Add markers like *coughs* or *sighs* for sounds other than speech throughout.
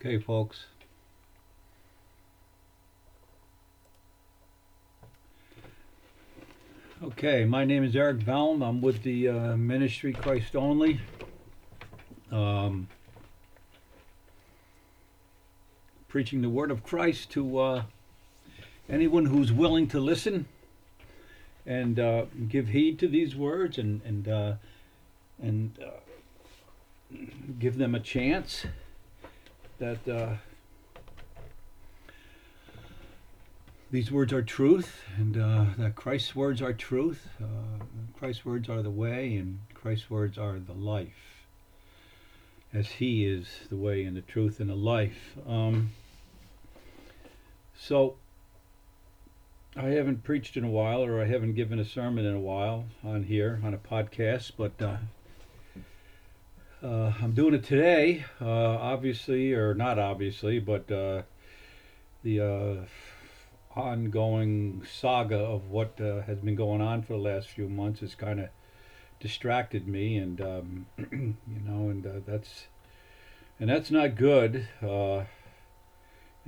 Okay, folks. Okay, my name is Eric Velm. I'm with the uh, Ministry Christ Only. Um, preaching the word of Christ to uh, anyone who's willing to listen and uh, give heed to these words and and uh, and uh, give them a chance that uh, these words are truth and uh, that Christ's words are truth. Uh, Christ's words are the way and Christ's words are the life as he is the way and the truth and the life. Um, so I haven't preached in a while or I haven't given a sermon in a while on here on a podcast, but uh, uh, I'm doing it today, uh, obviously, or not obviously, but uh, the uh, ongoing saga of what uh, has been going on for the last few months has kind of distracted me, and um, *clears throat* you know, and uh, that's and that's not good. You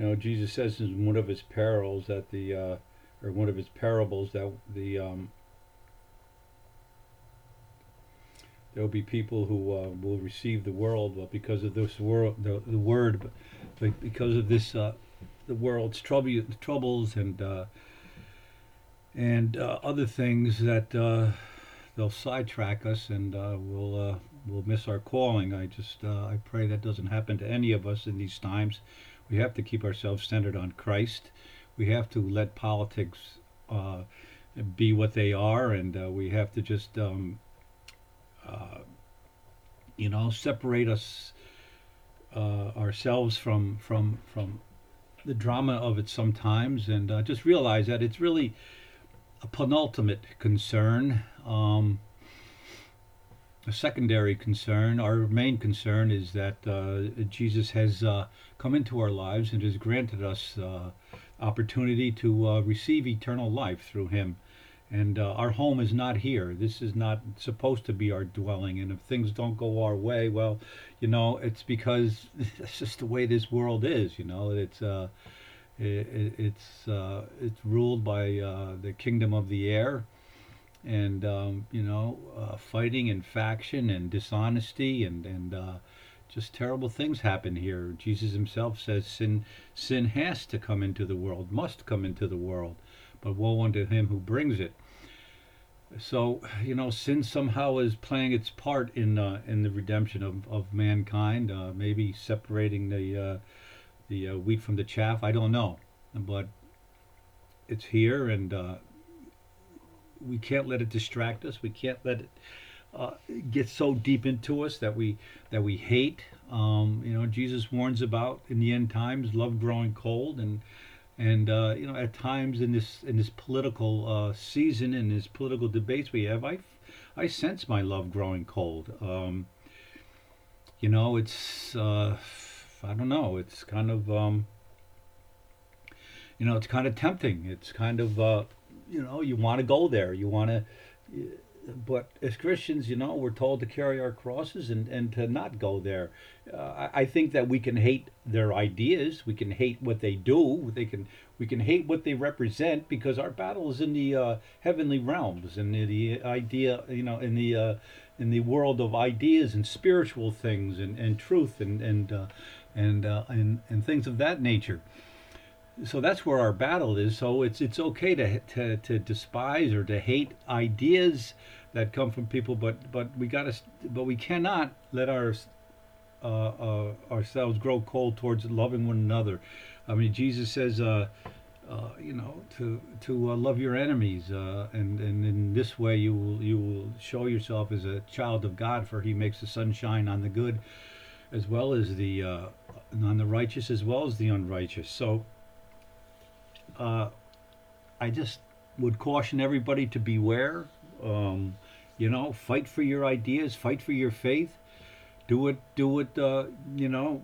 know, Jesus says in one of his parables that the or one of his parables that the um, there will be people who uh, will receive the world but because of this world the, the word but because of this uh, the world's trouble troubles and uh, and uh, other things that uh, they'll sidetrack us and uh, we'll we'll miss our calling. I just I pray that doesn't happen to any of us in these times. We have to keep ourselves centered on Christ. We have to let politics be what they are and we have to just um, uh, you know, separate us uh, ourselves from from from the drama of it sometimes, and uh, just realize that it's really a penultimate concern. Um, a secondary concern. Our main concern is that uh, Jesus has uh, come into our lives and has granted us uh, opportunity to receive eternal life through Him. And uh, our home is not here. This is not supposed to be our dwelling. And if things don't go our way, well, you know, it's because *laughs* it's just the way this world is. You know, it's uh, it, it's uh, it's ruled by uh, the kingdom of the air, and um, you know, uh, fighting and faction and dishonesty and and uh, just terrible things happen here. Jesus Himself says sin sin has to come into the world, must come into the world, but woe unto him who brings it. So you know, sin somehow is playing its part in uh, in the redemption of, of mankind. Uh, maybe separating the uh, the uh, wheat from the chaff. I don't know, but it's here, and uh, we can't let it distract us. We can't let it uh, get so deep into us that we that we hate. Um, you know, Jesus warns about in the end times love growing cold and and uh, you know, at times in this in this political uh, season, and this political debates we have, I, I sense my love growing cold. Um, you know, it's uh, I don't know. It's kind of um, you know, it's kind of tempting. It's kind of uh, you know, you want to go there. You want to but as Christians, you know, we're told to carry our crosses and, and to not go there. Uh, I, think that we can hate their ideas. We can hate what they do. They can we can hate what they represent because our battle is in the uh, heavenly realms and the, the, idea, you know, in the uh, in the world of ideas and spiritual things and, and truth and and uh, and, uh, and and things of that nature so that's where our battle is. So it's it's okay to to, to despise or to hate ideas that come from people, but but we got to but we cannot let our uh, uh, ourselves grow cold towards loving one another. I mean, Jesus says, uh, uh you know, to to uh, love your enemies, uh, and and in this way you will you will show yourself as a child of God, for He makes the sun shine on the good, as well as the on the righteous, as well as the unrighteous. So uh, I just would caution everybody to beware. Um, you know, fight for your ideas, fight for your faith. Do it, do it. Uh, you know,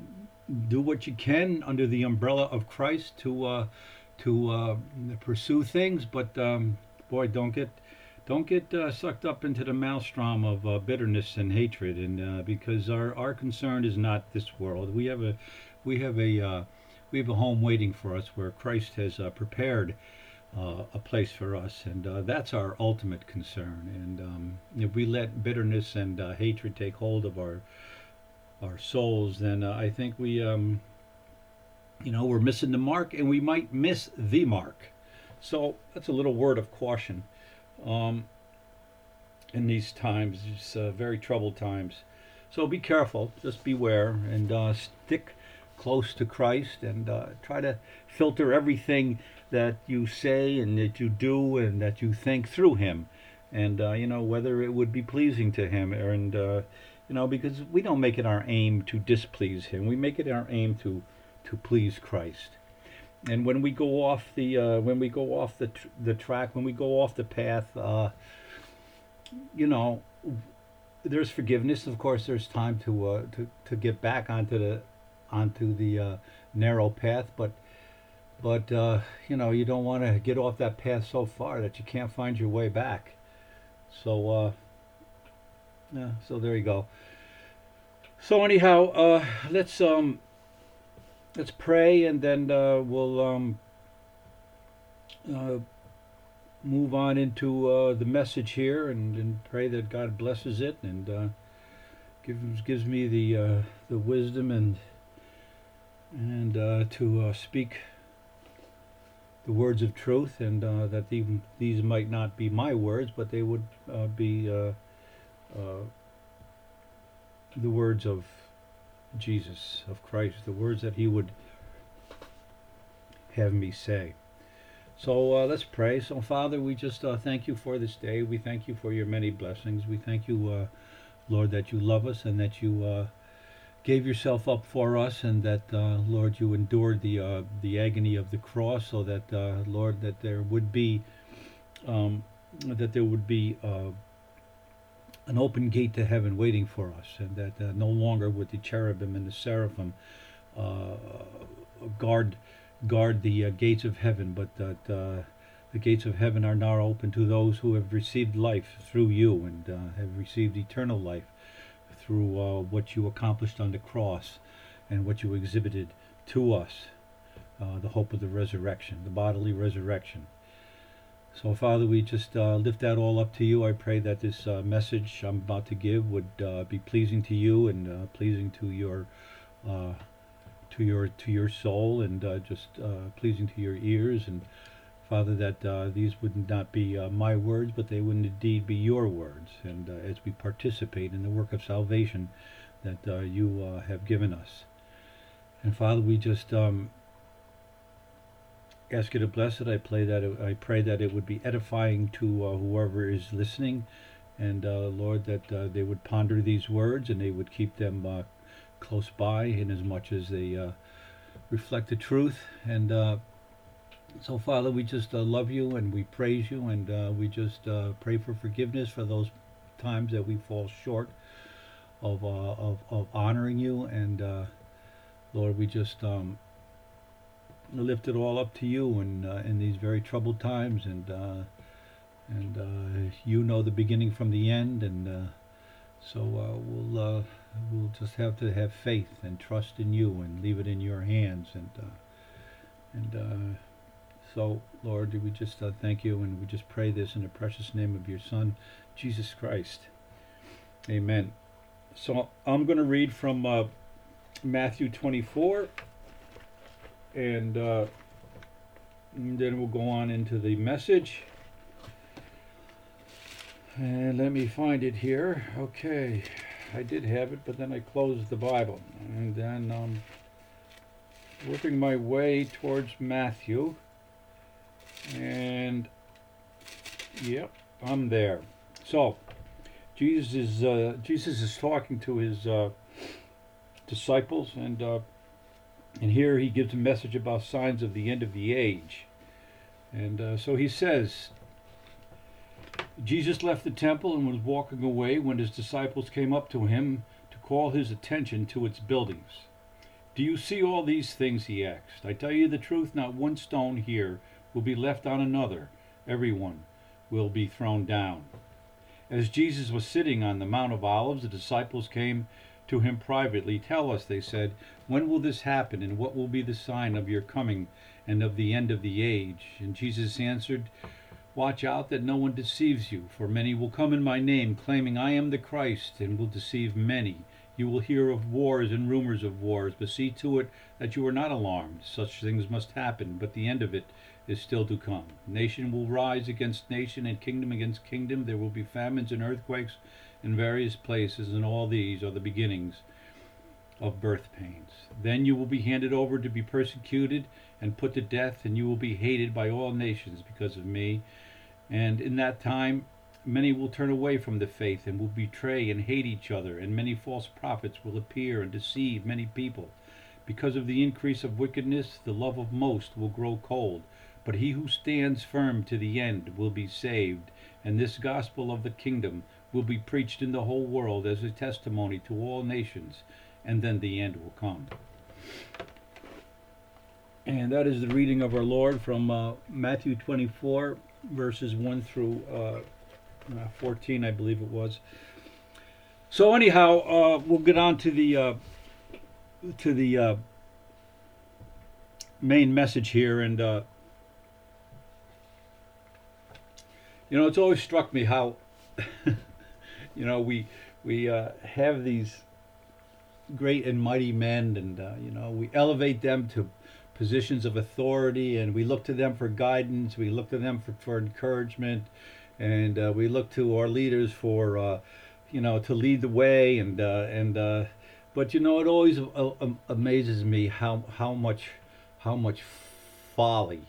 do what you can under the umbrella of Christ to uh, to uh, pursue things. But um, boy, don't get don't get uh, sucked up into the maelstrom of uh, bitterness and hatred, and uh, because our, our concern is not this world. We have a we have a uh, we have a home waiting for us where Christ has uh, prepared uh, a place for us, and uh, that's our ultimate concern. And um, if we let bitterness and uh, hatred take hold of our our souls, then uh, I think we um, you know we're missing the mark, and we might miss the mark. So that's a little word of caution um, in these times. It's uh, very troubled times. So be careful, just beware, and stick close to Christ, and uh, try to filter everything that you say and that you do and that you think through Him, and uh, you know whether it would be pleasing to Him, and uh, you know because we don't make it our aim to displease Him. We make it our aim to to please Christ and when we go off the uh, when we go off the tr- the track, when we go off the path, uh, you know, there's forgiveness. Of course, there's time to uh, to to get back onto the onto the uh, narrow path, but but uh, you know you don't want to get off that path so far that you can't find your way back. So uh, yeah, so there you go. So anyhow, uh, let's um let's pray and then uh, we'll um, uh, move on into uh, the message here and, and pray that God blesses it and uh, gives gives me the uh, the wisdom and and uh, to speak the words of truth and that even these might not be my words but they would be the words of Jesus, of Christ, the words that He would have me say. So uh, let's pray. So, Father, we just uh, thank you for this day. We thank you for your many blessings. We thank you, uh, Lord, that you love us and that you uh, gave yourself up for us, and that, uh, Lord, you endured the uh, the agony of the cross, so that, Lord, that there would be um, that there would be an open gate to heaven waiting for us, and that uh, no longer would the cherubim and the seraphim uh, guard guard the uh, gates of heaven, but that uh, the gates of heaven are now open to those who have received life through you and uh, have received eternal life through uh, what you accomplished on the cross and what you exhibited to us, the hope of the resurrection, the bodily resurrection. So, Father, we just uh, lift that all up to you. I pray that this uh, message I'm about to give would uh, be pleasing to you and uh, pleasing to your uh, to your to your soul and uh, just pleasing to your ears. And Father, that these would not be my words, but they would indeed be your words. And as we participate in the work of salvation that you have given us, and Father, we just um, ask you to bless it. I pray that it, I pray that it would be edifying to uh, whoever is listening, and uh, Lord, that uh, they would ponder these words and they would keep them uh, close by, in as much as they uh, reflect the truth. And uh, so, Father, we just love you and we praise you, and we just pray for forgiveness for those times that we fall short of of, of honoring you. And Lord, we just um, lift it all up to you in uh, in these very troubled times, and uh, and uh, you know the beginning from the end, and uh, so uh, we'll uh, we'll just have to have faith and trust in you, and leave it in your hands, and and so Lord, do we just thank you, and we just pray this in the precious name of your Son, Jesus Christ. Amen. So I'm going to read from Matthew 24 and, uh, and then we'll go on into the message. And let me find it here. Okay, I did have it, but then I closed the Bible. And then um, working my way towards Matthew. And, yep, I'm there. So, Jesus is, uh, Jesus is talking to his uh, disciples, and uh, and here he gives a message about signs of the end of the age. And uh, so he says, Jesus left the temple and was walking away when his disciples came up to him to call his attention to its buildings. Do you see all these things? he asked. I tell you the truth, not one stone here will be left on another. Every one will be thrown down. As Jesus was sitting on the Mount of Olives, the disciples came to him privately. Tell us, they said, when will this happen, and what will be the sign of your coming and of the end of the age? And Jesus answered, Watch out that no one deceives you, for many will come in my name, claiming I am the Christ, and will deceive many. You will hear of wars and rumors of wars, but see to it that you are not alarmed. Such things must happen, but the end of it is still to come. Nation will rise against nation, and kingdom against kingdom. There will be famines and earthquakes in various places, and all these are the beginnings of birth pains. Then you will be handed over to be persecuted and put to death, and you will be hated by all nations because of me. And in that time, many will turn away from the faith and will betray and hate each other, and many false prophets will appear and deceive many people. Because of the increase of wickedness, the love of most will grow cold. But he who stands firm to the end will be saved, and this gospel of the kingdom will be preached in the whole world as a testimony to all nations, and then the end will come. And that is the reading of our Lord from uh, Matthew 24, verses 1 through uh, uh, 14, I believe it was. So anyhow, uh, we'll get on to the uh, to the uh, main message here, and uh, you know, it's always struck me how *laughs* you know we we uh, have these great and mighty men, and uh, you know we elevate them to positions of authority, and we look to them for guidance. We look to them for, for encouragement, and uh, we look to our leaders for uh, you know to lead the way and uh, and uh, but you know it always um, amazes me how how much how much folly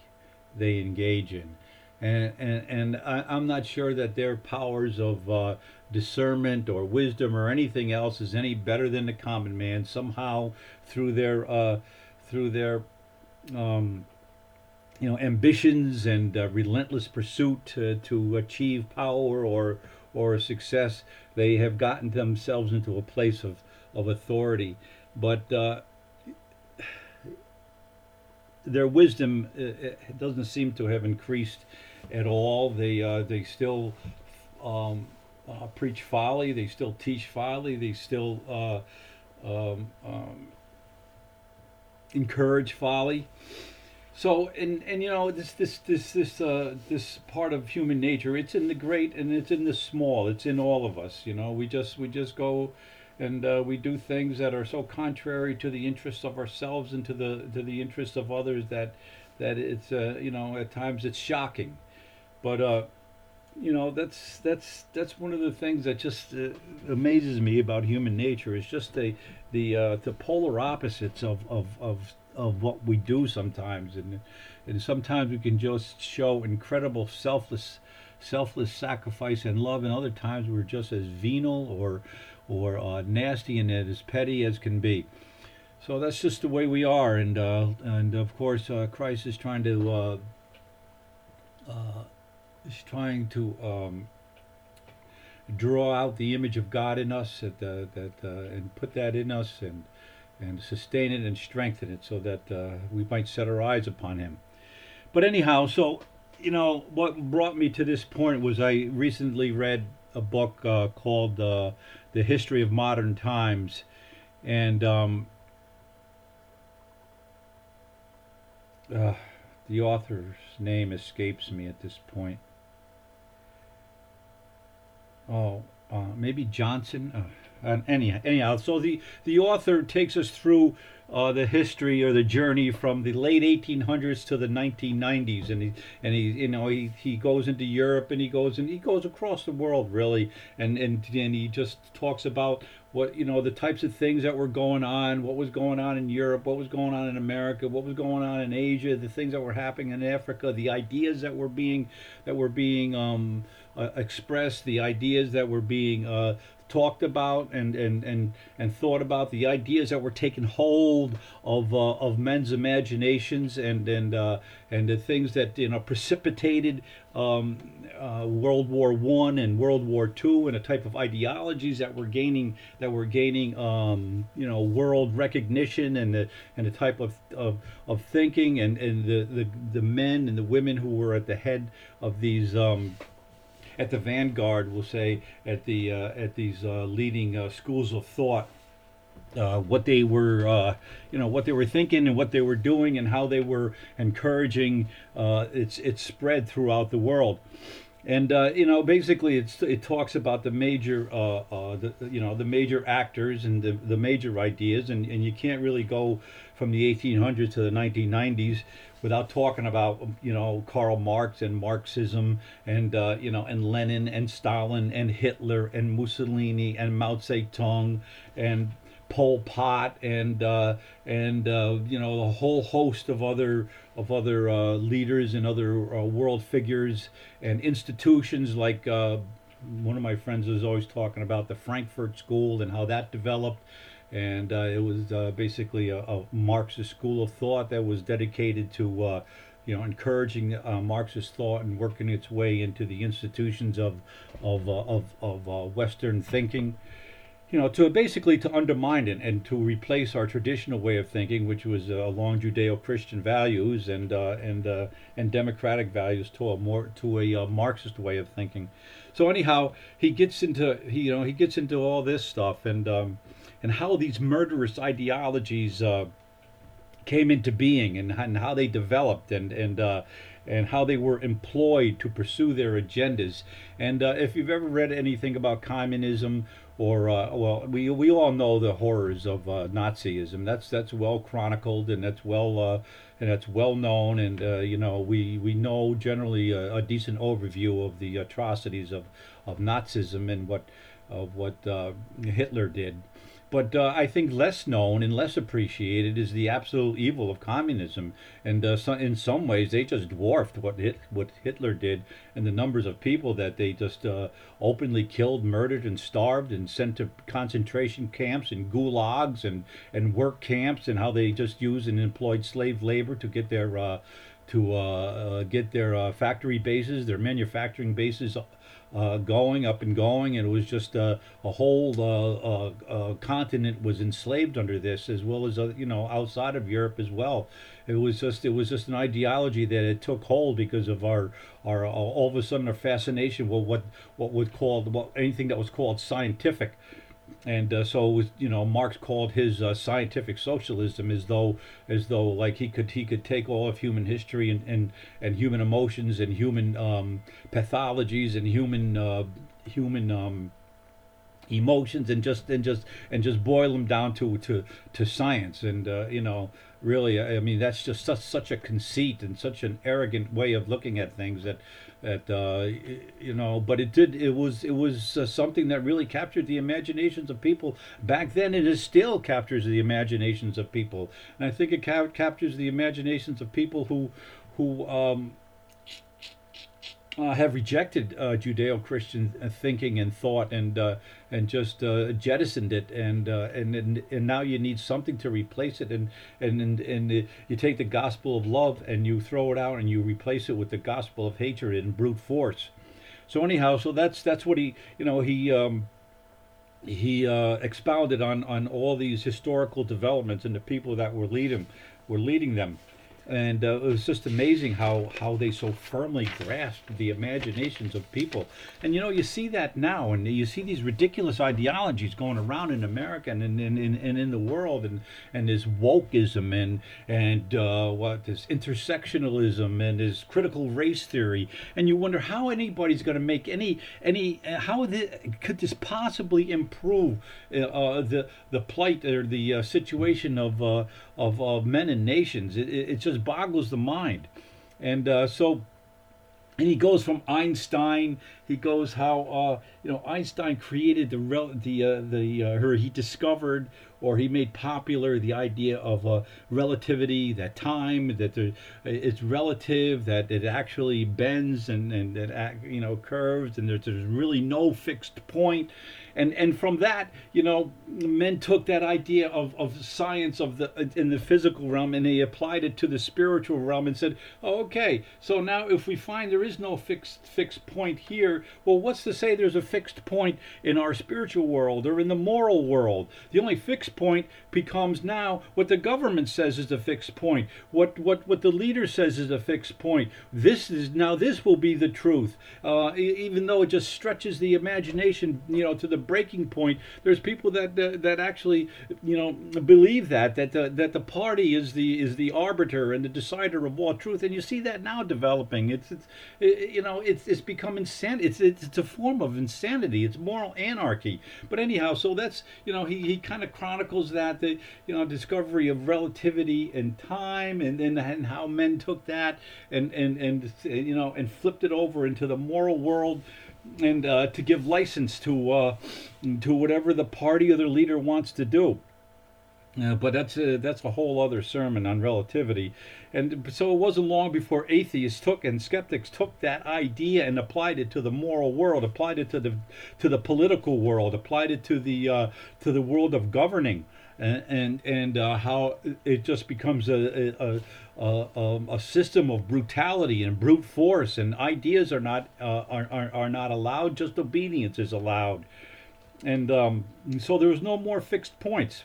they engage in and and, and I, I'm not sure that their powers of uh, discernment or wisdom or anything else is any better than the common man. Somehow through their uh, through their um, you know ambitions and uh, relentless pursuit to, to achieve power or or success they have gotten themselves into a place of of authority. But uh, their wisdom uh, uh, doesn't seem to have increased at all. They uh, they still um, uh, preach folly. They still teach folly. They still uh, um, um, encourage folly. So and and you know this this this this uh this part of human nature it's in the great and it's in the small. It's in all of us you know. We just we just go and uh, we do things that are so contrary to the interests of ourselves and to the to the interests of others that that it's uh, you know at times it's shocking but uh you know that's that's that's one of the things that just uh, amazes me about human nature is just the the uh, the polar opposites of, of of of what we do sometimes. And and sometimes we can just show incredible selfless selfless sacrifice and love. And other times we're just as venal or or uh, nasty and as petty as can be. So that's just the way we are. And uh, and of course uh, Christ is trying to uh, uh, is trying to um, draw out the image of God in us uh, that uh, and put that in us and and sustain it and strengthen it so that uh, we might set our eyes upon him. But anyhow, so you know what brought me to this point was I recently read a book uh, called uh, "The History of Modern Times," and um, uh, the author's name escapes me at this point. Oh, uh, maybe Johnson. Uh, and anyhow, anyhow, so the the author takes us through uh, the history or the journey from the late 1800s to the 1990s, and he and he you know he, he goes into Europe and he goes and he goes across the world really, and and and he just talks about what you know the types of things that were going on, what was going on in Europe, what was going on in America, what was going on in Asia, the things that were happening in Africa, the ideas that were being that were being um, uh, expressed, the ideas that were being uh, talked about and, and, and, and thought about, the ideas that were taking hold of, uh, of men's imaginations and, and, uh, and the things that you know, precipitated um, uh, World War One and World War Two and a type of ideologies that were gaining that were gaining um, you know world recognition and the and the type of, of, of thinking and, and the, the, the men and the women who were at the head of these um, at the vanguard, we'll say at the uh, at these uh, leading uh, schools of thought. Uh, what they were, uh, you know, what they were thinking and what they were doing, and how they were encouraging uh, its its spread throughout the world and you know basically it's it talks about the major the, you know the major actors and the, the major ideas and, and you can't really go from the 1800s to the 1990s without talking about you know Karl Marx and Marxism and uh, you know and Lenin and Stalin and Hitler and Mussolini and Mao Zedong and Pol Pot and uh, and uh, you know the whole host of other of other uh, leaders and other uh, world figures and institutions like uh, one of my friends is always talking about the Frankfurt School and how that developed. And uh, it was basically a, a, Marxist school of thought that was dedicated to you know, encouraging uh, Marxist thought and working its way into the institutions of of uh, of, of uh, Western thinking you know, to basically to undermine it and to replace our traditional way of thinking, which was uh, along Judeo-Christian values and uh, and uh, and democratic values, to a more to a uh, Marxist way of thinking. So anyhow, he gets into he you know he gets into all this stuff and um, and how these murderous ideologies uh, came into being and, and how they developed and and uh, and how they were employed to pursue their agendas. And uh, if you've ever read anything about communism or uh, well, we we all know the horrors of uh, Nazism. That's that's well chronicled and that's well uh, and that's well known. And uh, you know we we know generally a, a, decent overview of the atrocities of of Nazism and what of what uh, Hitler did. But uh, I think less known and less appreciated is the absolute evil of communism. And uh, so in some ways, they just dwarfed what Hit- what Hitler did and the numbers of people that they just uh, openly killed, murdered, and starved, and sent to concentration camps and gulags and, and work camps, and how they just used and employed slave labor to get their uh, to uh, uh, get their factory bases, their manufacturing bases uh, going up and going, and it was just uh, a whole uh, uh, uh, continent was enslaved under this, as well as you know outside of Europe as well. It was just it was just an ideology that it took hold because of our our all of a sudden our fascination with what what was called what anything that was called scientific and uh, so was, you know Marx called his uh, scientific socialism as though as though like he could he could take all of human history and and, and human emotions and human um, pathologies and human uh, human um, emotions and just and just and just boil them down to to to science. And uh, you know really I mean that's just such such a conceit and such an arrogant way of looking at things that that uh, you know but it did it was it was uh, something that really captured the imaginations of people back then and it still captures the imaginations of people. And i think it ca- captures the imaginations of people who who um, uh, have rejected uh, Judeo-Christian uh, thinking and thought, and uh, and just uh, jettisoned it, and, uh, and and and now you need something to replace it, and and and, and you take the gospel of love and you throw it out, and you replace it with the gospel of hatred and brute force. So anyhow, so that's that's what he you know he. Um, he expounded on, on all these historical developments and the people that were leading were leading them and uh, it was just amazing how how they so firmly grasped the imaginations of people. And you know you see that now and you see these ridiculous ideologies going around in america and in, in, and in the world and and this wokeism and and uh, what this intersectionalism and this critical race theory. And you wonder how anybody's going to make any any uh, how could this possibly improve uh, uh, the the plight or the uh, situation of of, men and nations? It, it just just boggles the mind. And uh, so, and he goes from Einstein. He goes how uh, you know Einstein created the rel- the uh, the uh, her he discovered or he made popular the idea of uh, relativity, that time that there, it's relative, that it actually bends and and that you know curves, and there's, there's really no fixed point and and from that you know men took that idea of, of science of the in the physical realm and they applied it to the spiritual realm and said oh, okay so now if we find there is no fixed fixed point here. Well, what's to say there's a fixed point in our spiritual world or in the moral world? The only fixed point becomes now what the government says is a fixed point. What what what the leader says is a fixed point. This is now this will be the truth. Uh, even though it just stretches the imagination, you know, to the breaking point. There's people that that, that actually, you know, believe that that the, that the party is the is the arbiter and the decider of all truth, and you see that now developing. It's it's it, you know it's it's become insanity. It's, it's it's a form of insanity. It's moral anarchy. But anyhow, so that's you know he, he kind of chronicles that the you know discovery of relativity and time and, and and how men took that and and and you know and flipped it over into the moral world and uh, to give license to uh, to whatever the party or the leader wants to do. Uh, but that's a, that's a whole other sermon on relativity, and so it wasn't long before atheists took and skeptics took that idea and applied it to the moral world, applied it to the to the political world, applied it to the uh, to the world of governing, and and, and uh, how it just becomes a a, a, a, a system of brutality and brute force, and ideas are not uh, are, are are not allowed, just obedience is allowed, and um, so there was no more fixed points.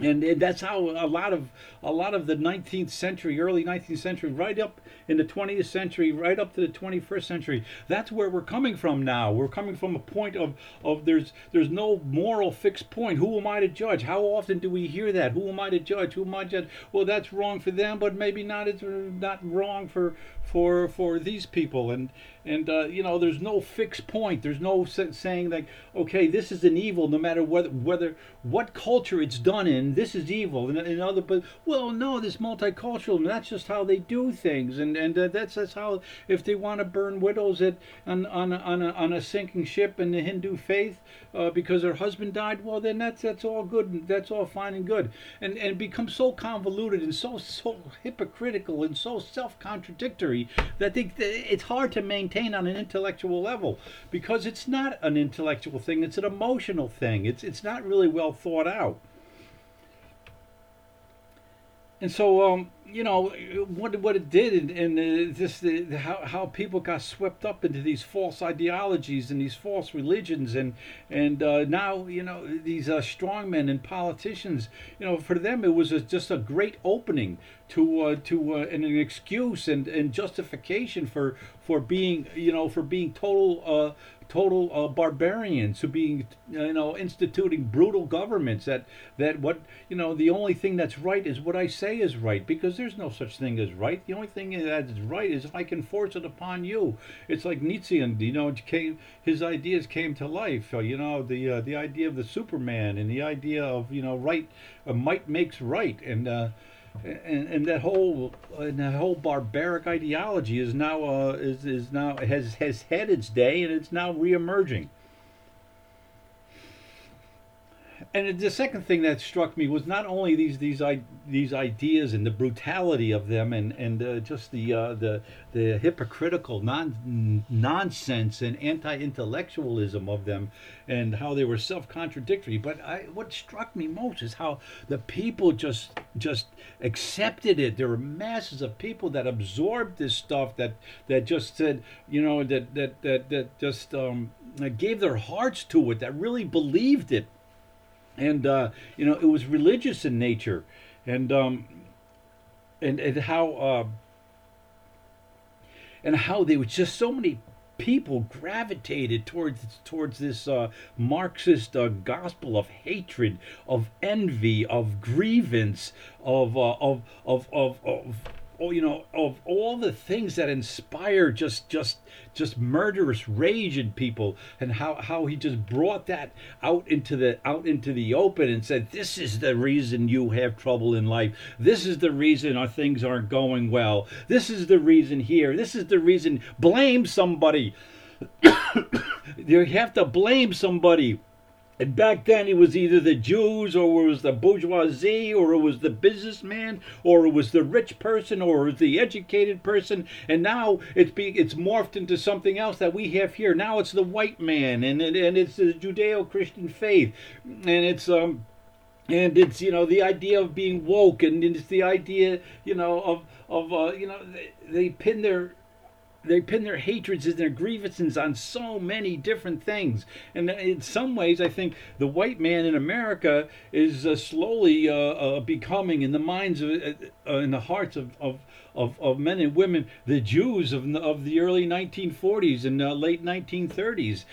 And, that's how a lot of a lot of the 19th century early 19th century right up in the 20th century right up to the 21st century. That's where we're coming from now. We're coming from a point of of there's there's no moral fixed point. Who am i to judge? How often do we hear that? Who am i to judge? Who am i to judge? Well that's wrong for them but maybe not it's not wrong for for for these people. And and uh, you know there's no fixed point. There's no saying like okay this is an evil no matter whether whether what culture it's done in this is evil. And, and other but well no this multicultural and that's just how they do things and and uh, that's that's how if they want to burn widows at on on a, on a, on a sinking ship in the Hindu faith uh, because her husband died well then that's that's all good that's all fine and good. And and become so convoluted and so so hypocritical and so self-contradictory that they, it's hard to maintain on an intellectual level because it's not an intellectual thing it's an emotional thing. It's it's not really well thought out and so um, you know what what it did and, and uh, just how how people got swept up into these false ideologies and these false religions and and uh, now you know these uh, strongmen and politicians you know for them it was a, just a great opening to uh, to uh, and an excuse and, and justification for for being you know for being total uh, total uh, barbarians who being you know instituting brutal governments that that what you know the only thing that's right is what I say is right because there's no such thing as right. The only thing that is right is if I can force it upon you. It's like Nietzsche and you know came his ideas came to life. You know the uh, the idea of the Superman and the idea of you know right uh, might makes right. And uh, and, and that whole and that whole barbaric ideology is now uh, is is now has has had its day and it's now reemerging. And the second thing that struck me was not only these these these ideas and the brutality of them, and and uh, just the uh, the the hypocritical non nonsense and anti-intellectualism of them, and how they were self-contradictory. But I, what struck me most is how the people just just accepted it. There were masses of people that absorbed this stuff that that just said, you know, that that that that just um, gave their hearts to it, that really believed it and uh, you know it was religious in nature, and um, and and how uh, and how they was just so many people gravitated towards towards this uh, Marxist uh, gospel of hatred, of envy, of grievance, of uh, of, of of of oh, you know, of all the things that inspire just just just murderous rage in people, and how how he just brought that out into the out into the open and said, "This is the reason you have trouble in life. This is the reason our things aren't going well. This is the reason here. This is the reason. Blame somebody. *coughs* you have to blame somebody." And back then, it was either the Jews, or it was the bourgeoisie, or it was the businessman, or it was the rich person, or the educated person. And now it's it's morphed into something else that we have here. Now it's the white man, and and, and it's the Judeo-Christian faith, and it's um and it's you know the idea of being woke and it's the idea you know of of uh, you know they, they pin their they pin their hatreds and their grievances on so many different things. And in some ways, I think the white man in America is uh, slowly uh, uh, becoming, in the minds of, uh, uh, in the hearts of, of, of, of, men and women, the Jews of, of the early 1940s and uh, late 1930s.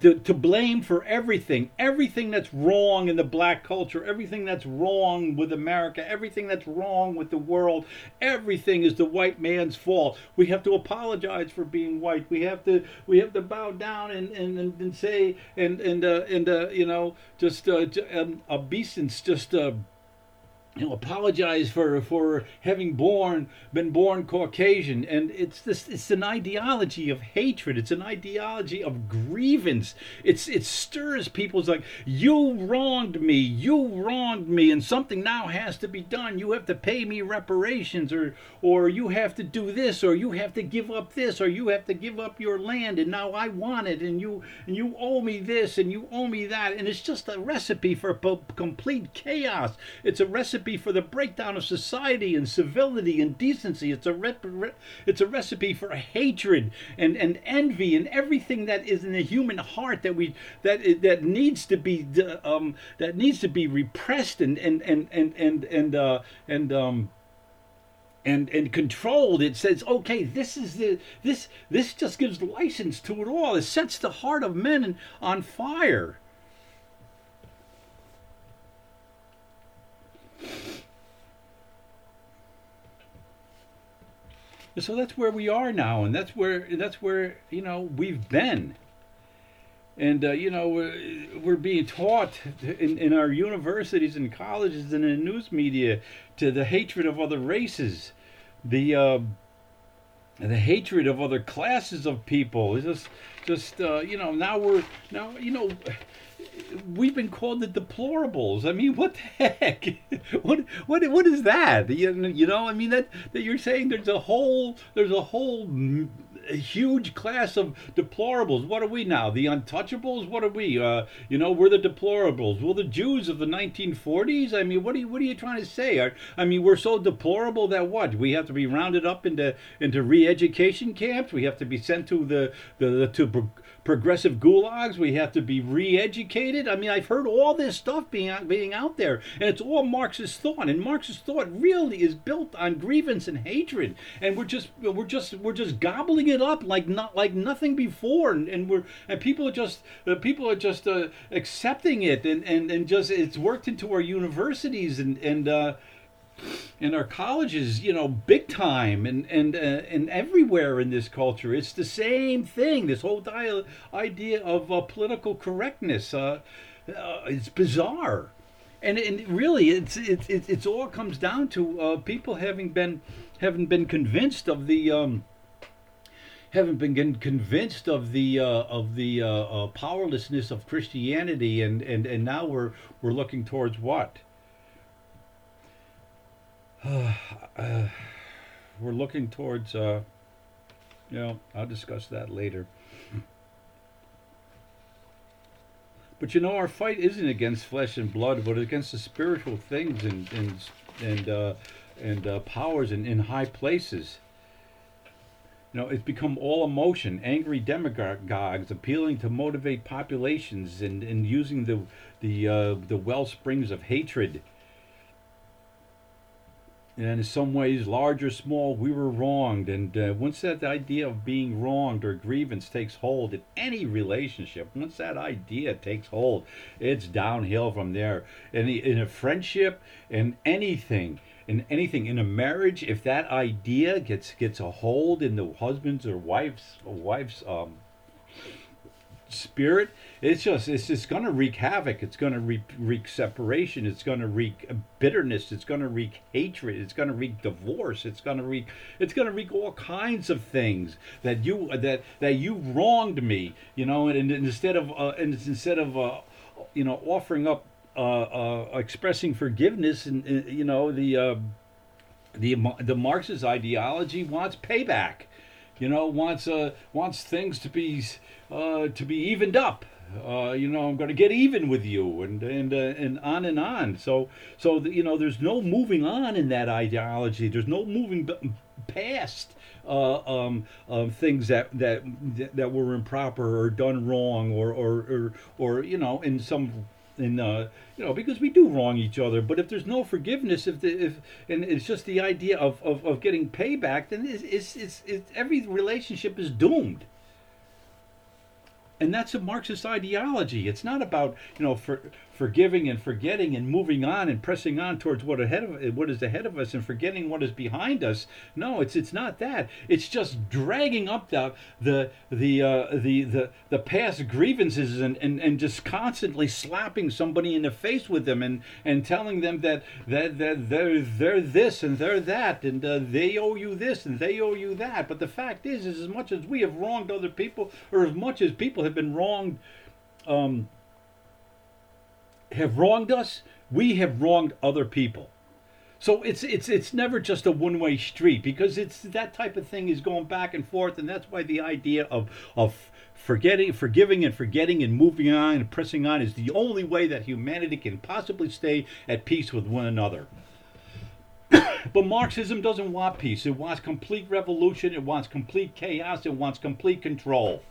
To, to blame for everything, everything that's wrong in the black culture, everything that's wrong with America, everything that's wrong with the world, everything is the white man's fault. We have to apologize for being white. We have to we have to bow down and and, and, and say and and uh, and uh, you know just uh, um, obeisance, just uh, you know, apologize for for having born been born Caucasian, and it's this it's an ideology of hatred. It's an ideology of grievance. It's it stirs people's like you wronged me, you wronged me, and something now has to be done. You have to pay me reparations, or or you have to do this, or you have to give up this, or you have to give up your land, and now I want it, and you and you owe me this, and you owe me that, and it's just a recipe for complete chaos. It's a recipe recipe for the breakdown of society and civility and decency. It's a it's a recipe for hatred and, and envy and everything that is in the human heart that we that that needs to be um, that needs to be repressed and and and and and and uh, and um, and and controlled. It says okay this is the this this just gives license to it all. It sets the heart of men on fire so that's where we are now, and that's where that's where you know we've been. And uh, you know we're, we're, being taught in, in our universities and colleges and in the news media to the hatred of other races, the uh, the hatred of other classes of people. It's just just uh, you know now we're now you know we've been called the deplorables. I mean, what the *laughs* heck? what what what is that? You, you know, I mean that that you're saying there's a whole there's a whole a huge class of deplorables. What are we now? The untouchables? What are we? Uh, you know, we're the deplorables. Well, the Jews of the 1940s. I mean, what are you what are you trying to say? Are, I mean, we're so deplorable that what? We have to be rounded up into into re-education camps. We have to be sent to the the, the to progressive gulags. We have to be re-educated. I mean, I've heard all this stuff being out, being out there, and it's all Marxist thought. And Marxist thought really is built on grievance and hatred, and we're just we're just we're just gobbling it up like not like nothing before, and, and we're and people are just uh, people are just uh, accepting it, and, and and just it's worked into our universities and and. Uh, in our colleges, you know, big time, and and uh, and everywhere in this culture, it's the same thing. This whole idea of uh, political correctness, uh, uh it's bizarre, and and really, it's it's it's, it's all comes down to uh, people having been having been convinced of the. Um, haven't been convinced of the uh, of the uh, uh, powerlessness of Christianity, and, and, and now we're we're looking towards what? Uh, *sighs* we're looking towards, uh, you know, I'll discuss that later. But you know, our fight isn't against flesh and blood, but against the spiritual things and and and uh, and uh, powers in, in high places. You know, it's become all emotion, angry demagogues appealing to motivate populations and, and using the the uh, the well springs of hatred and in some ways, large or small, we were wronged. And uh, once that idea of being wronged or grievance takes hold in any relationship, once that idea takes hold, it's downhill from there. In, in a friendship, in anything, in anything, in a marriage, if that idea gets gets a hold in the husband's or wife's or wife's um, spirit it's just it's just going to wreak havoc. It's going to wreak, wreak separation. It's going to wreak bitterness. It's going to wreak hatred. It's going to wreak divorce. It's going to wreak it's going to wreak all kinds of things that you that that you wronged me you know and, and instead of uh, and instead of uh, you know offering up uh, uh expressing forgiveness and, and you know the uh, the the Marxist ideology wants payback you know wants uh wants things to be uh, to be evened up. Uh, you know, I'm going to get even with you, and and uh, and on and on. So so you know, there's no moving on in that ideology. There's no moving past uh, um, um, things that, that that were improper or done wrong or or, or, or you know in some in uh, you know because we do wrong each other but if there's no forgiveness if the, if and it's just the idea of, of, of getting payback then it's, it's, it's every relationship is doomed and that's a Marxist ideology. It's not about you know for forgiving and forgetting and moving on and pressing on towards what ahead of what is ahead of us and forgetting what is behind us. No, it's it's not that. It's just dragging up the the the uh, the, the the past grievances and, and, and just constantly slapping somebody in the face with them and, and telling them that that, that they're they're this and they're that and uh, they owe you this and they owe you that. But the fact is, is as much as we have wronged other people or as much as people have been wronged. Um, have wronged us, we have wronged other people. So it's it's it's never just a one way street because it's that type of thing is going back and forth, and that's why the idea of of forgetting, forgiving, and forgetting and moving on and pressing on is the only way that humanity can possibly stay at peace with one another. *coughs* but Marxism doesn't want peace. It wants complete revolution. It wants complete chaos. It wants complete control.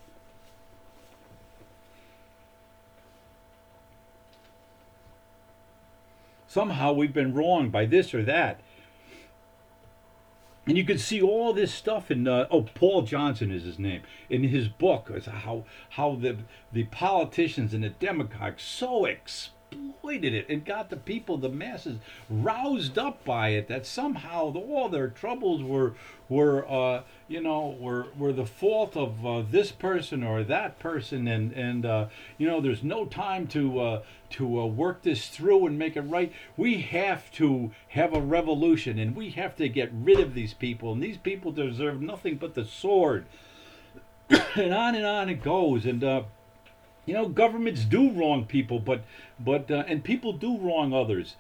Somehow we've been wronged by this or that. And you can see all this stuff in uh, oh Paul Johnson is his name in his book is how how the the politicians and the demagogues so exploited it and got the people, the masses, roused up by it. That somehow all their troubles were were uh, you know were were the fault of uh, this person or that person, and and uh, you know there's no time to uh, to uh, work this through and make it right. We have to have a revolution, and we have to get rid of these people. And these people deserve nothing but the sword. *coughs* and on and on it goes, and uh, you know, governments do wrong people, but but uh, and people do wrong others.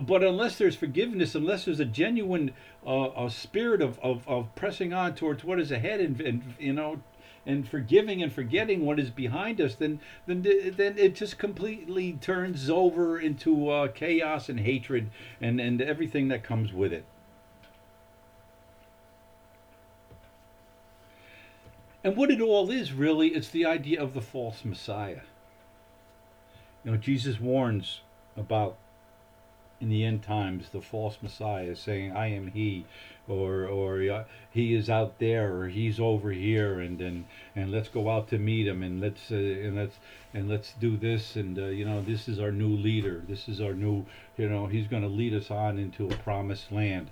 But unless there's forgiveness, unless there's a genuine uh, a spirit of, of, of pressing on towards what is ahead, and, and you know, and forgiving and forgetting what is behind us, then then then it just completely turns over into uh, chaos and hatred and and everything that comes with it. And what it all is really, it's the idea of the false Messiah. You know, Jesus warns about in the end times the false Messiah saying, "I am He," or or uh, He is out there, or He's over here, and and and let's go out to meet Him, and let's uh, and let's and let's do this, and uh, you know, this is our new leader. This is our new, you know, He's going to lead us on into a promised land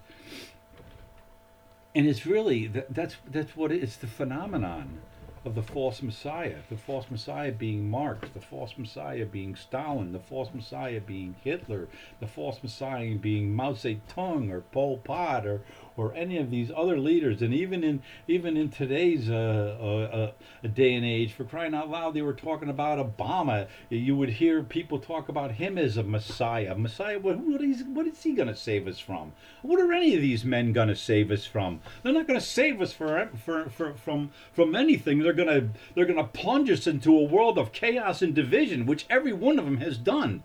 and it's really that, that's that's what it, it's the phenomenon of the false messiah the false messiah being marx the false messiah being stalin the false messiah being hitler the false messiah being mao zedong or pol pot or or any of these other leaders. And even in even in today's uh, uh, uh, day and age for crying out loud they were talking about obama. You would hear people talk about him as a messiah. Messiah what, what is what is he going to save us from? What are any of these men going to save us from? They're not going to save us for, for, for, from from anything. They're going to they're going to plunge us into a world of chaos and division which every one of them has done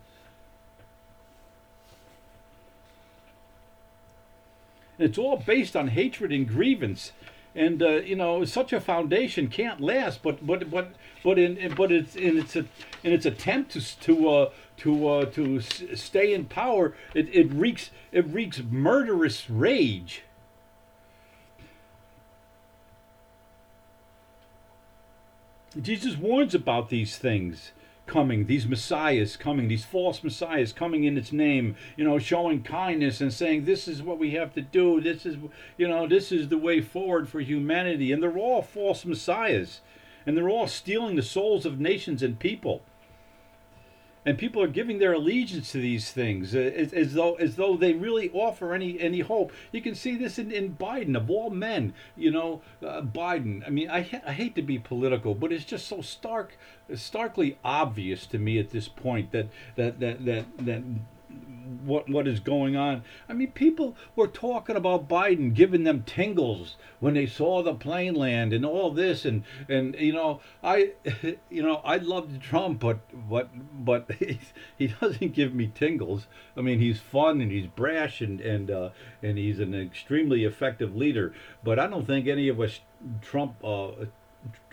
It's all based on hatred and grievance. And uh, you know, such a foundation can't last. But but but but in, but it's in its in its attempt to to uh, to uh, to s- stay in power, it, it wreaks it wreaks murderous rage. Jesus warns about these things coming, these messiahs coming, these false messiahs coming in its name, you know, showing kindness and saying, this is what we have to do. This is, you know, this is the way forward for humanity. And they're all false messiahs. And they're all stealing the souls of nations and people and people are giving their allegiance to these things uh, as, as, though as though they really offer any any hope. You can see this in, in Biden of all men. You know, uh, Biden. I mean, I I hate to be political, but it's just so stark, starkly obvious to me at this point that that that that that what what is going on. I mean, people were talking about Biden giving them tingles when they saw the plane land and all this, and and you know, I, *laughs* you know, I loved Trump, but but but *laughs* he doesn't give me tingles. I mean, he's fun and he's brash and and uh, and he's an extremely effective leader. But I don't think any of us Trump. Uh,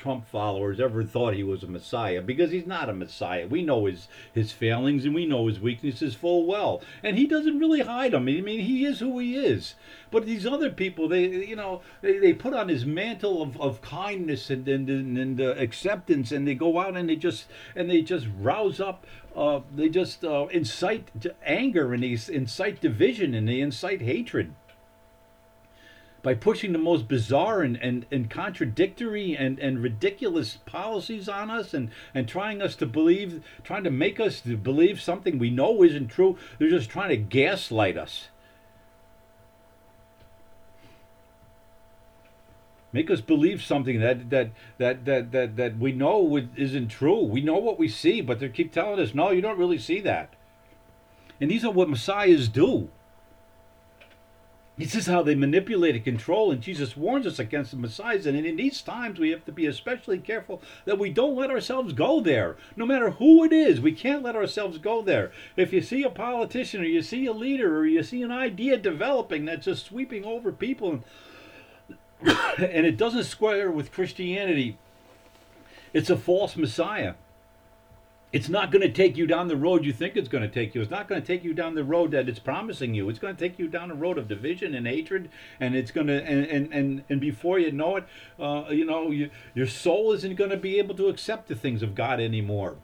Trump followers ever thought he was a messiah because he's not a messiah. We know his his failings and we know his weaknesses full well, and he doesn't really hide them. I mean, he is who he is. But these other people, they you know, they, they put on his mantle of, of kindness and and, and, and uh, acceptance, and they go out and they just and they just rouse up. Uh, they just uh, incite anger and they incite division and they incite hatred by pushing the most bizarre and, and, and contradictory and, and ridiculous policies on us and, and trying us to believe, trying to make us to believe something we know isn't true. They're just trying to gaslight us. Make us believe something that that that that that, that we know isn't true. We know what we see, but they keep telling us, no, you don't really see that. And these are what messiahs do. This is how they manipulate and control, and Jesus warns us against the messiahs. And in these times, we have to be especially careful that we don't let ourselves go there. No matter who it is, we can't let ourselves go there. If you see a politician, or you see a leader, or you see an idea developing that's just sweeping over people, and, *coughs* and it doesn't square with Christianity, it's a false messiah it's not going to take you down the road you think it's going to take you. It's not going to take you down the road that it's promising you. It's going to take you down a road of division and hatred, and it's going to and and and, and before you know it, uh, you know, you, your soul isn't going to be able to accept the things of God anymore.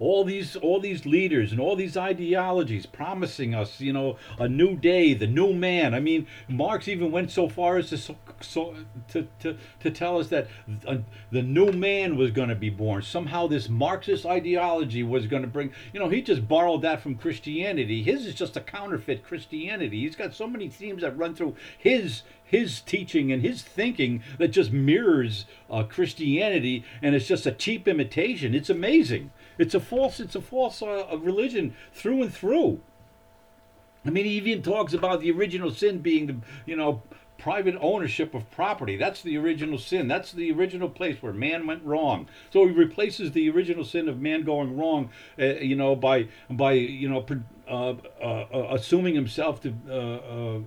All these all these leaders and all these ideologies promising us you know a new day the new man i mean marx even went so far as to so, so to, to, to tell us that uh, the new man was going to be born somehow this marxist ideology was going to bring you know he just borrowed that from christianity his is just a counterfeit christianity he's got so many themes that run through his his teaching and his thinking that just mirrors uh, Christianity, and it's just a cheap imitation. It's amazing. It's a false. It's a false uh, religion through and through. I mean, he even talks about the original sin being the you know private ownership of property. That's the original sin. That's the original place where man went wrong. So he replaces the original sin of man going wrong, uh, you know, by by you know uh, uh, uh, assuming himself to uh, uh,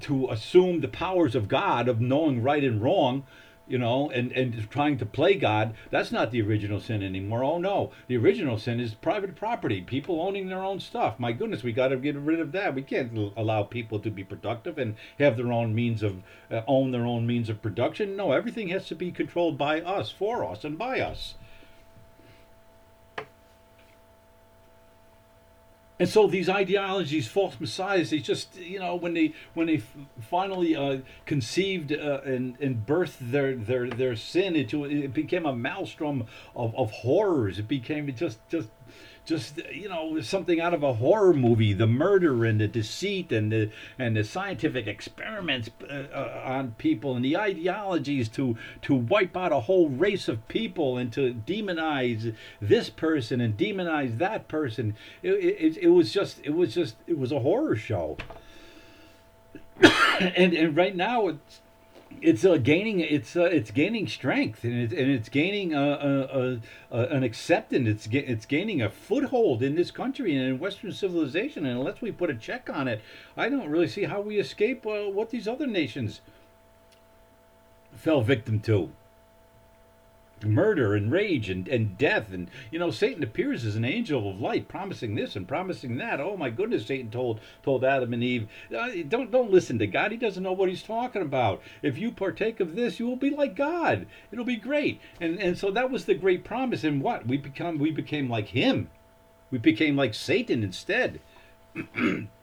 to assume the powers of God of knowing right and wrong you know, and, and trying to play God, that's not the original sin anymore. Oh no, the original sin is private property, people owning their own stuff. My goodness, we got to get rid of that. We can't allow people to be productive and have their own means of uh, own their own means of production. No, everything has to be controlled by us, for us, and by us. And so these ideologies, false messiahs, they just you know when they when they finally uh, conceived uh, and and birthed their their their sin into it became a maelstrom of, of horrors. It became just just just you know something out of a horror movie the murder and the deceit and the and the scientific experiments uh, uh, on people and the ideologies to to wipe out a whole race of people and to demonize this person and demonize that person. It, it, it was just it was just it was a horror show. *coughs* And and right now it's it's uh, gaining it's uh, it's gaining strength and it's and it's gaining uh, uh, uh, an acceptance. It's ga- it's gaining a foothold in this country and in Western civilization and unless we put a check on it, I don't really see how we escape uh, what these other nations fell victim to murder and rage and, and death and you know satan appears as an angel of light promising this and promising that. Oh my goodness satan told told adam and eve uh, don't don't listen to god. He doesn't know what he's talking about. If you partake of this you will be like god. It'll be great. And and so that was the great promise. And what? We become we became like him. We became like satan instead *clears throat*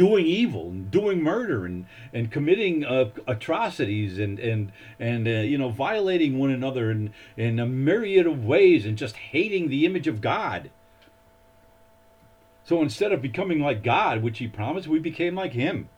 doing evil and doing murder and and committing uh, atrocities and and and uh, you know violating one another in in a myriad of ways and just hating the image of God. So instead of becoming like God, which He promised, we became like Him.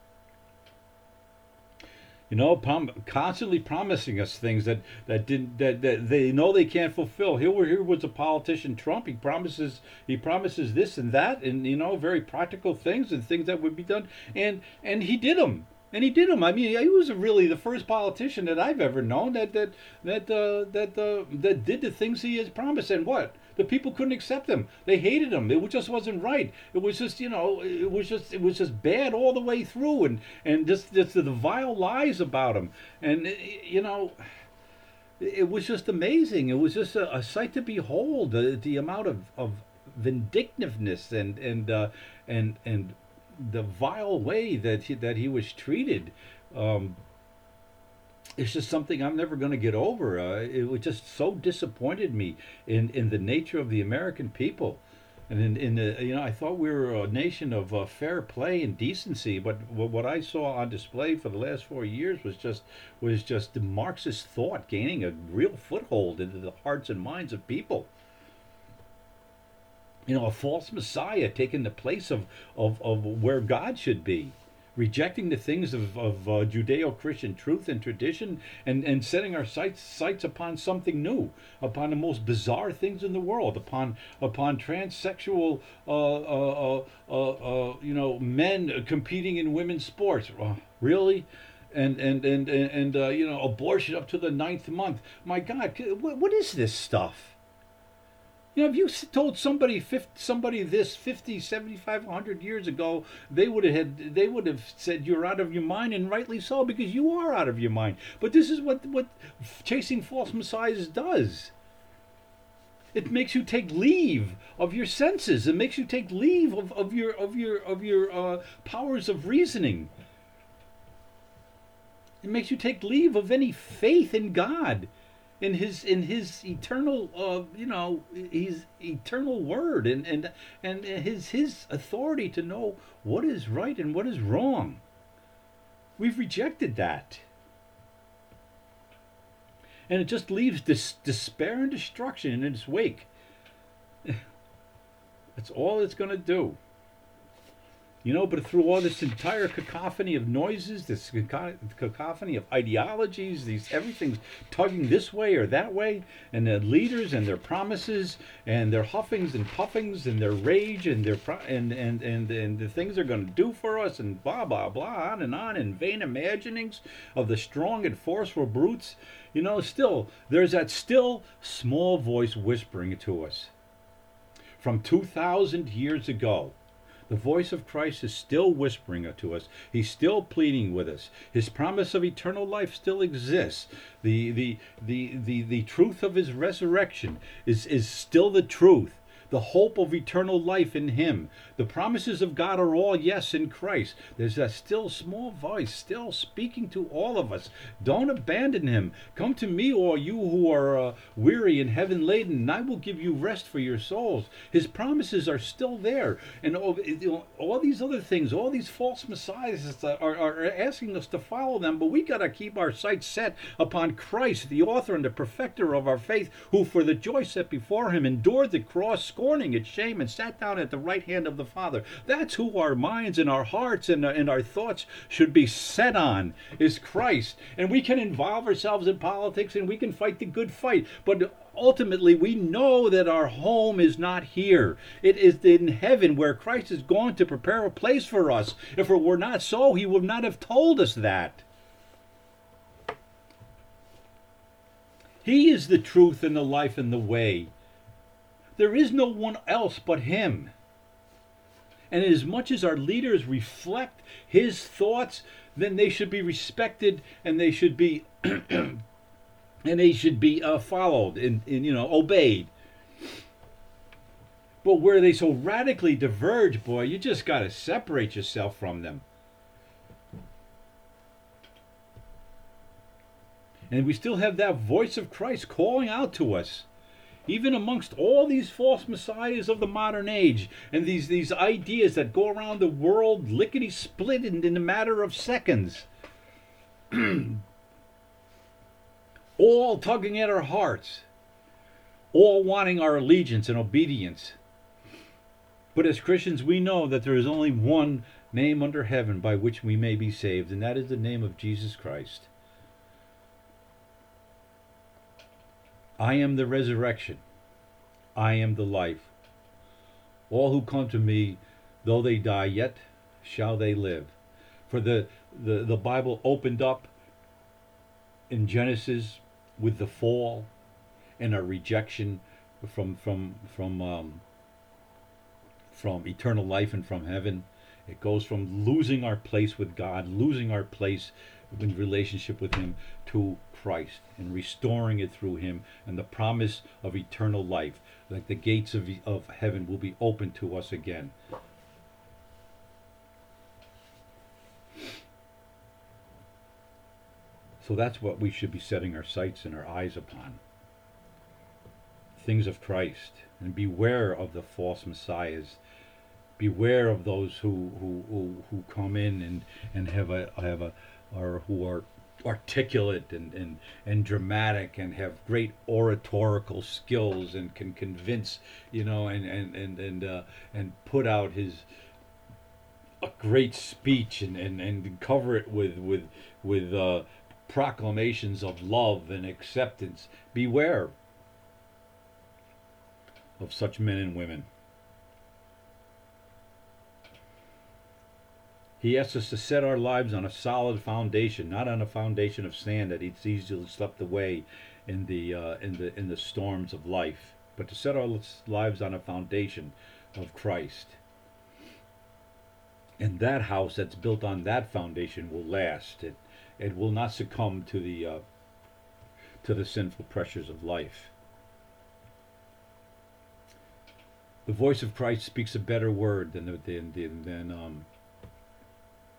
You know, prom- constantly promising us things that that didn't that, that they know they can't fulfill. Here, here was a politician Trump. He promises he promises this and that, and you know, very practical things and things that would be done, and and he did them and he did them. I mean, he was really the first politician that I've ever known that that that uh, that uh, that did the things he has promised. And what the people couldn't accept him. They hated him. It just wasn't right. It was just you know it was just it was just bad all the way through, and and just just the vile lies about him. And you know. It was just amazing. It was just a, a sight to behold. The, the amount of, of vindictiveness and and uh, and and the vile way that he, that he was treated. Um, it's just something I'm never going to get over. Uh, it was just so disappointed me in, in the nature of the American people. And in, in the, you know, I thought we were a nation of uh, fair play and decency, but what I saw on display for the last four years was just was just Marxist thought gaining a real foothold into the hearts and minds of people you know, a false Messiah taking the place of, of, of where God should be, rejecting the things of, of uh, Judeo Christian truth and tradition, and, and setting our sights, sights upon something new, upon the most bizarre things in the world, upon upon transsexual, uh, uh, uh, uh you know, men competing in women's sports. really? And and and and, and uh, you know, abortion up to the ninth month. My God, what, what is this stuff? You know, if you told somebody 50, somebody this 50, 75, 100 years ago, they would have had, they would have said you're out of your mind, and rightly so, because you are out of your mind. But this is what what chasing false messiahs does. It makes you take leave of your senses. It makes you take leave of, of your of your of your uh, powers of reasoning. It makes you take leave of any faith in God in his in his eternal uh, you know his eternal word and and and his his authority to know what is right and what is wrong. We've rejected that. And it just leaves this despair and destruction in its wake. *laughs* That's all it's going to do you know, but through all this entire cacophony of noises, this cacophony of ideologies, these everything's tugging this way or that way, and the leaders and their promises and their huffings and puffings and their rage and their pro- and, and and and the things they're going to do for us and blah blah blah on and on and vain imaginings of the strong and forceful brutes. You know, still there's that still small voice whispering to us from two thousand years ago the voice of Christ is still whispering to us. He's still pleading with us. His promise of eternal life still exists. The the the the, the truth of his resurrection is, is still the truth the hope of eternal life in Him. The promises of God are all yes in Christ. There's that still small voice still speaking to all of us. Don't abandon Him. Come to me, all you who are uh, weary and heaven laden, and I will give you rest for your souls. His promises are still there. And all, all these other things, all these false messiahs are, are asking us to follow them, but we got to keep our sights set upon Christ, the author and the perfecter of our faith, who for the joy set before Him endured the cross scorning its shame, and sat down at the right hand of the Father. That's who our minds and our hearts and, and our thoughts should be set on, is Christ. And we can involve ourselves in politics and we can fight the good fight, but ultimately we know that our home is not here. It is in heaven where Christ is going to prepare a place for us. If it were not so, he would not have told us that. He is the truth and the life and the way. There is no one else but Him. And as much as our leaders reflect His thoughts, then they should be respected and they should be *clears throat* and they should be uh, followed and, and you know obeyed. But where they so radically diverge, boy, you just got to separate yourself from them. And we still have that voice of Christ calling out to us even amongst all these false messiahs of the modern age and these, these ideas that go around the world lickety split in, in a matter of seconds, *clears throat* all tugging at our hearts, all wanting our allegiance and obedience. But as Christians, we know that there is only one name under heaven by which we may be saved, and that is the name of Jesus Christ. I am the resurrection. I am the life. All who come to me, though they die, yet shall they live. For the, the, the Bible opened up in Genesis with the fall and our rejection from from from um, from eternal life and from heaven. It goes from losing our place with God, losing our place relationship with Him, to Christ and restoring it through Him, and the promise of eternal life, like the gates of of heaven will be open to us again. So that's what we should be setting our sights and our eyes upon. Things of Christ. And beware of the false messiahs. Beware of those who, who, who, who come in and, and have a have a or who are articulate and, and, and dramatic and have great oratorical skills and can convince, you know, and and and and, uh, and put out his a great speech and, and, and cover it with with with uh, proclamations of love and acceptance. Beware of such men and women. He asks us to set our lives on a solid foundation, not on a foundation of sand that it's easily swept away in the uh, in the in the storms of life, but to set our lives on a foundation of Christ. And that house that's built on that foundation will last. It it will not succumb to the uh, to the sinful pressures of life. The voice of Christ speaks a better word than the, than, than, than um,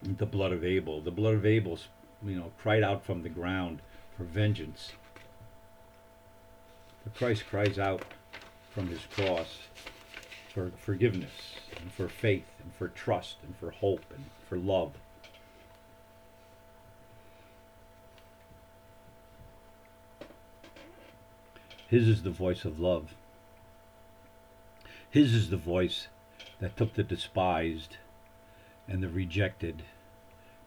the blood of Abel. The blood of Abel, you know, cried out from the ground for vengeance. But Christ cries out from his cross for forgiveness and for faith and for trust and for hope and for love. His is the voice of love. His is the voice that took the despised and the rejected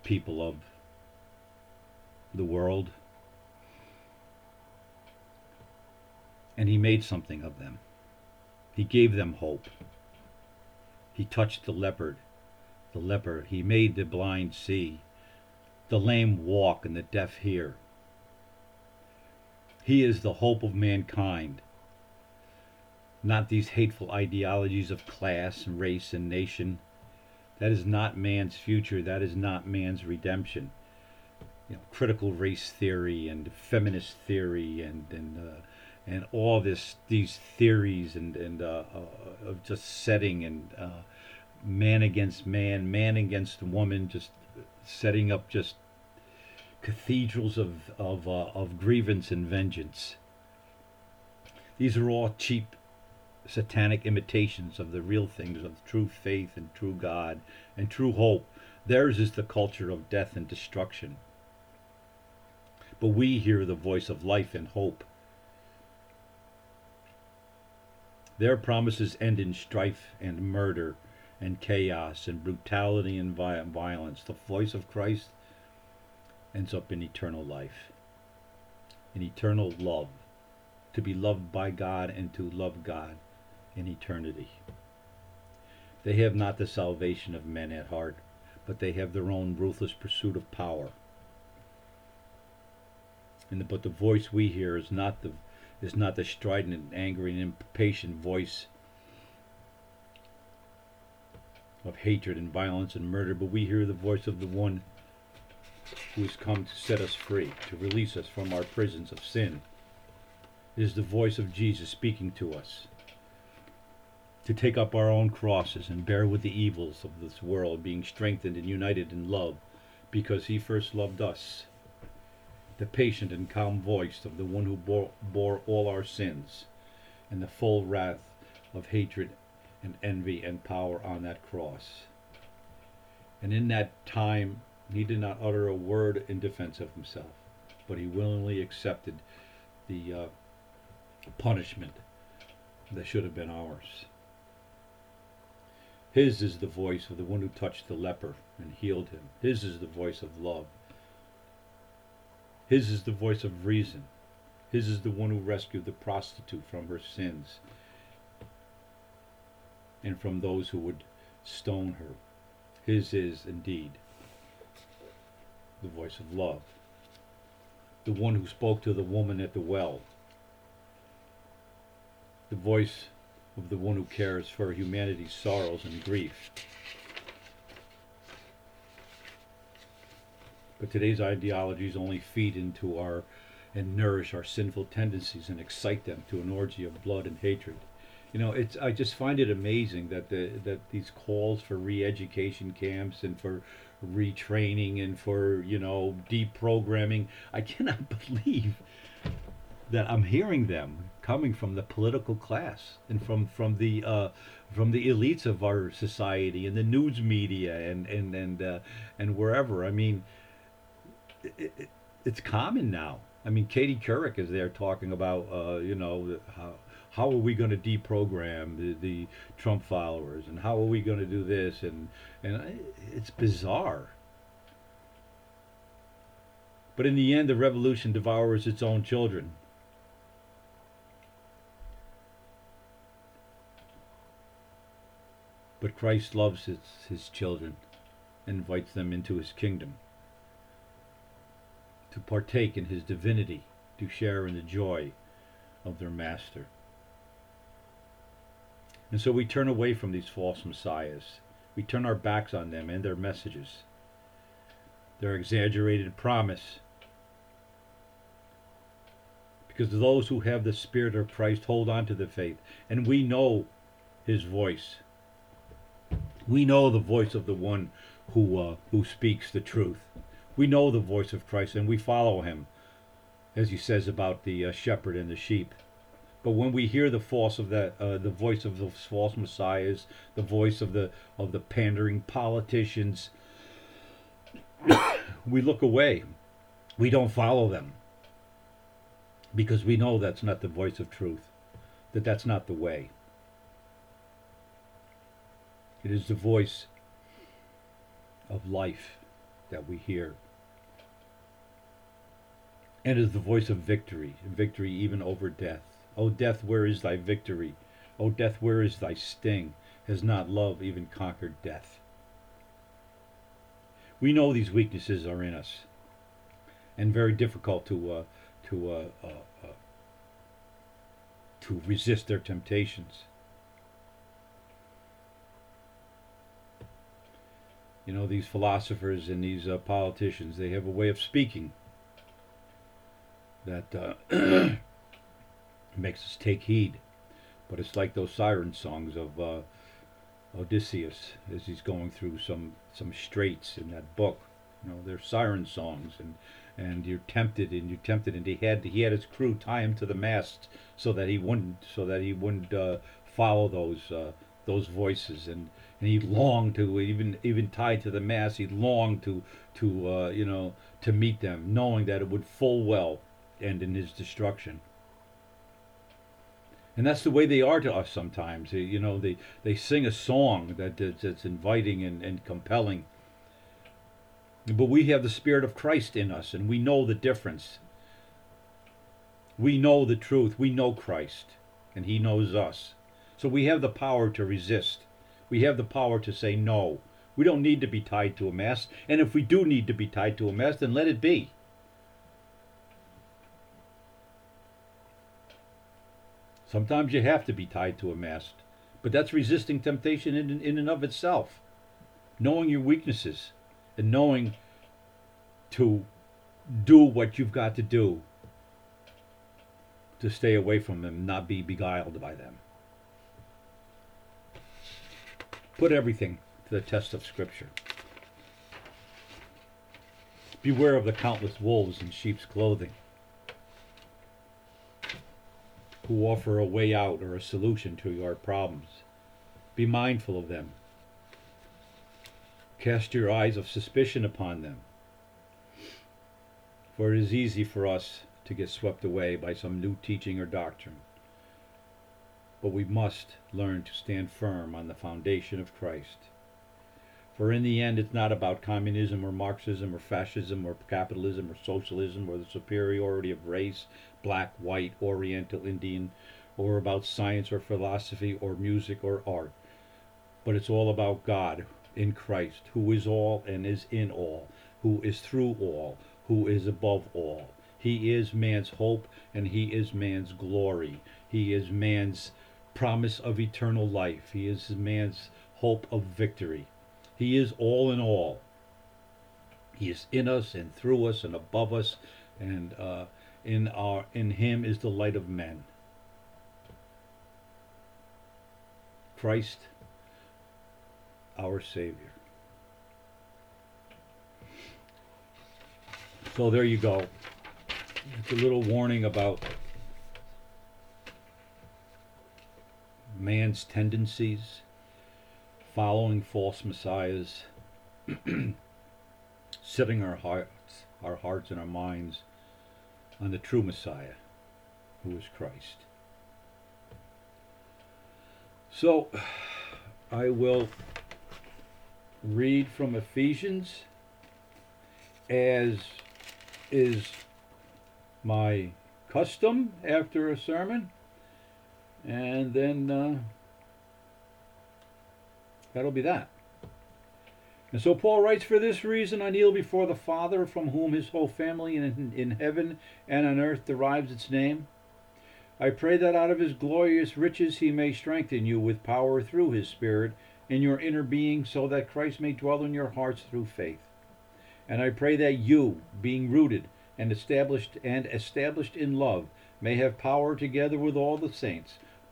people of the world and he made something of them. He gave them hope. He touched the leopard, the leper. He made the blind see, the lame walk, and the deaf hear. He is the hope of mankind, not these hateful ideologies of class and race and nation. That is not man's future. That is not man's redemption. You know, critical race theory and feminist theory and and uh, and all this these theories and and uh, uh, of just setting and uh, man against man, man against woman, just setting up just cathedrals of of uh, of grievance and vengeance. These are all cheap satanic imitations of the real things of true faith and true God and true hope. Theirs is the culture of death and destruction. But we hear the voice of life and hope. Their promises end in strife and murder and chaos and brutality and violence. The voice of Christ ends up in eternal life, in eternal love, to be loved by God and to love God in eternity. They have not the salvation of men at heart, but they have their own ruthless pursuit of power. And the, but the voice we hear is not the is not the strident, angry, and impatient voice of hatred and violence and murder, but we hear the voice of the one who has come to set us free, to release us from our prisons of sin. It is the voice of Jesus speaking to us. To take up our own crosses and bear with the evils of this world, being strengthened and united in love, because he first loved us. The patient and calm voice of the one who bore, bore all our sins, and the full wrath of hatred and envy and power on that cross. And in that time he did not utter a word in defense of himself, but he willingly accepted the uh, punishment that should have been ours. His is the voice of the one who touched the leper and healed him. His is the voice of love. His is the voice of reason. His is the one who rescued the prostitute from her sins and from those who would stone her. His is indeed the voice of love. The one who spoke to the woman at the well. The voice of the one who cares for humanity's sorrows and grief. But today's ideologies only feed into our and nourish our sinful tendencies and excite them to an orgy of blood and hatred. You know, it's I just find it amazing that the that these calls for re-education camps and for retraining and for you know deprogramming, I cannot *laughs* believe that I'm hearing them coming from the political class and from from the uh, from the elites of our society and the news media and and and uh, and wherever. I mean, it, it, it's common now. I mean, Katie Couric is there talking about uh, you know how how are we going to deprogram the, the Trump followers and how are we going to do this and and it's bizarre. But in the end, the revolution devours its own children. But Christ loves his, his children and invites them into his kingdom to partake in his divinity, to share in the joy of their master. And so we turn away from these false messiahs. We turn our backs on them and their messages, their exaggerated promise. Because those who have the Spirit of Christ hold on to the faith, and we know his voice. We know the voice of the one who uh, who speaks the truth. We know the voice of Christ, and we follow him, as he says about the uh, shepherd and the sheep. But when we hear the false of that, uh, the voice of those false messiahs, the voice of the of the pandering politicians, *coughs* we look away. We don't follow them because we know that's not the voice of truth, that that's not the way. It is the voice of life that we hear. And is the voice of victory, victory even over death. O death, where is thy victory? O death, where is thy sting? Has not love even conquered death? We know these weaknesses are in us, and very difficult to uh, to uh, uh, uh to resist their temptations. You know, these philosophers and these uh, politicians, they have a way of speaking that uh, *clears throat* makes us take heed. But it's like those siren songs of uh, Odysseus as he's going through some some straits in that book. You know, they're siren songs, and and you're tempted, and you're tempted, and he had he had his crew tie him to the mast so that he wouldn't so that he wouldn't uh, follow those uh, those voices, and and he longed to even even tied to the mass. he longed to to uh, you know to meet them, knowing that it would full well end in his destruction and that's the way they are to us sometimes. You know, they they sing a song that that's inviting and, and compelling. But we have the Spirit of Christ in us, and we know the difference. We know the truth. We know Christ, and He knows us. So we have the power to resist. We have the power to say no. We don't need to be tied to a mast. And if we do need to be tied to a mast, then let it be. Sometimes you have to be tied to a mast, but that's resisting temptation in, in and of itself. Knowing your weaknesses and knowing to do what you've got to do to stay away from them, not be beguiled by them. Put everything to the test of Scripture. Beware of the countless wolves in sheep's clothing who offer a way out or a solution to your problems. Be mindful of them. Cast your eyes of suspicion upon them. For it is easy for us to get swept away by some new teaching or doctrine. But we must learn to stand firm on the foundation of Christ. For in the end, it's not about communism or Marxism or fascism or capitalism or socialism or the superiority of race, black, white, oriental, Indian, or about science or philosophy or music or art. But it's all about God in Christ, who is all and is in all, who is through all, who is above all. He is man's hope and he is man's glory. He is man's promise of eternal life. He is man's hope of victory. He is all in all. He is in us and through us and above us, and uh, in our in Him is the light of men. Christ, our Savior. So there you go. It's a little warning about man's tendencies, following false messiahs, *clears throat* setting our hearts, our hearts and our minds on the true Messiah, who is Christ. So, *sighs* I will read from Ephesians as is my custom after a sermon. And then uh, that'll be that. And so Paul writes, For this reason I kneel before the Father, from whom his whole family in, in heaven and on earth derives its name. I pray that out of his glorious riches he may strengthen you with power through his Spirit in your inner being, so that Christ may dwell in your hearts through faith. And I pray that you, being rooted and established and established in love, may have power together with all the saints